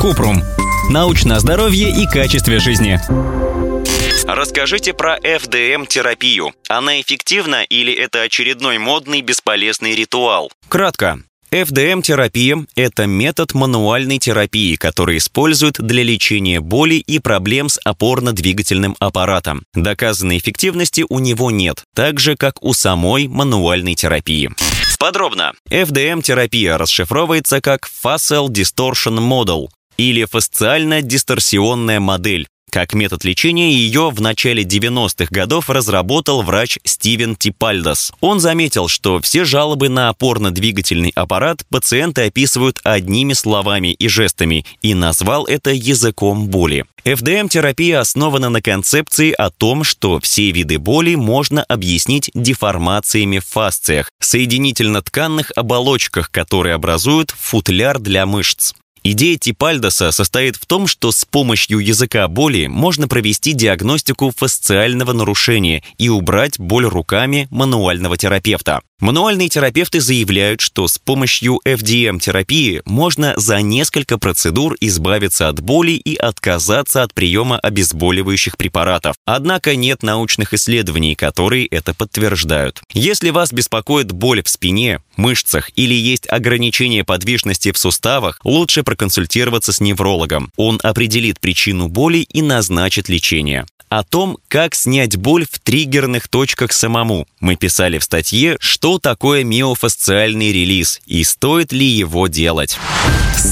Купрум. Научное здоровье и качестве жизни. Расскажите про FDM-терапию. Она эффективна или это очередной модный бесполезный ритуал? Кратко. FDM-терапия – это метод мануальной терапии, который используют для лечения боли и проблем с опорно-двигательным аппаратом. Доказанной эффективности у него нет, так же, как у самой мануальной терапии. Подробно. FDM-терапия расшифровывается как Facial Distortion Model или фасциально-дисторсионная модель, как метод лечения ее в начале 90-х годов разработал врач Стивен Типальдос. Он заметил, что все жалобы на опорно-двигательный аппарат пациенты описывают одними словами и жестами и назвал это языком боли. FDM-терапия основана на концепции о том, что все виды боли можно объяснить деформациями в фасциях, соединительно-тканных оболочках, которые образуют футляр для мышц. Идея Типальдоса состоит в том, что с помощью языка боли можно провести диагностику фасциального нарушения и убрать боль руками мануального терапевта. Мануальные терапевты заявляют, что с помощью FDM-терапии можно за несколько процедур избавиться от боли и отказаться от приема обезболивающих препаратов. Однако нет научных исследований, которые это подтверждают. Если вас беспокоит боль в спине, мышцах или есть ограничение подвижности в суставах, лучше проконсультироваться с неврологом. Он определит причину боли и назначит лечение о том, как снять боль в триггерных точках самому. Мы писали в статье, что такое миофасциальный релиз и стоит ли его делать.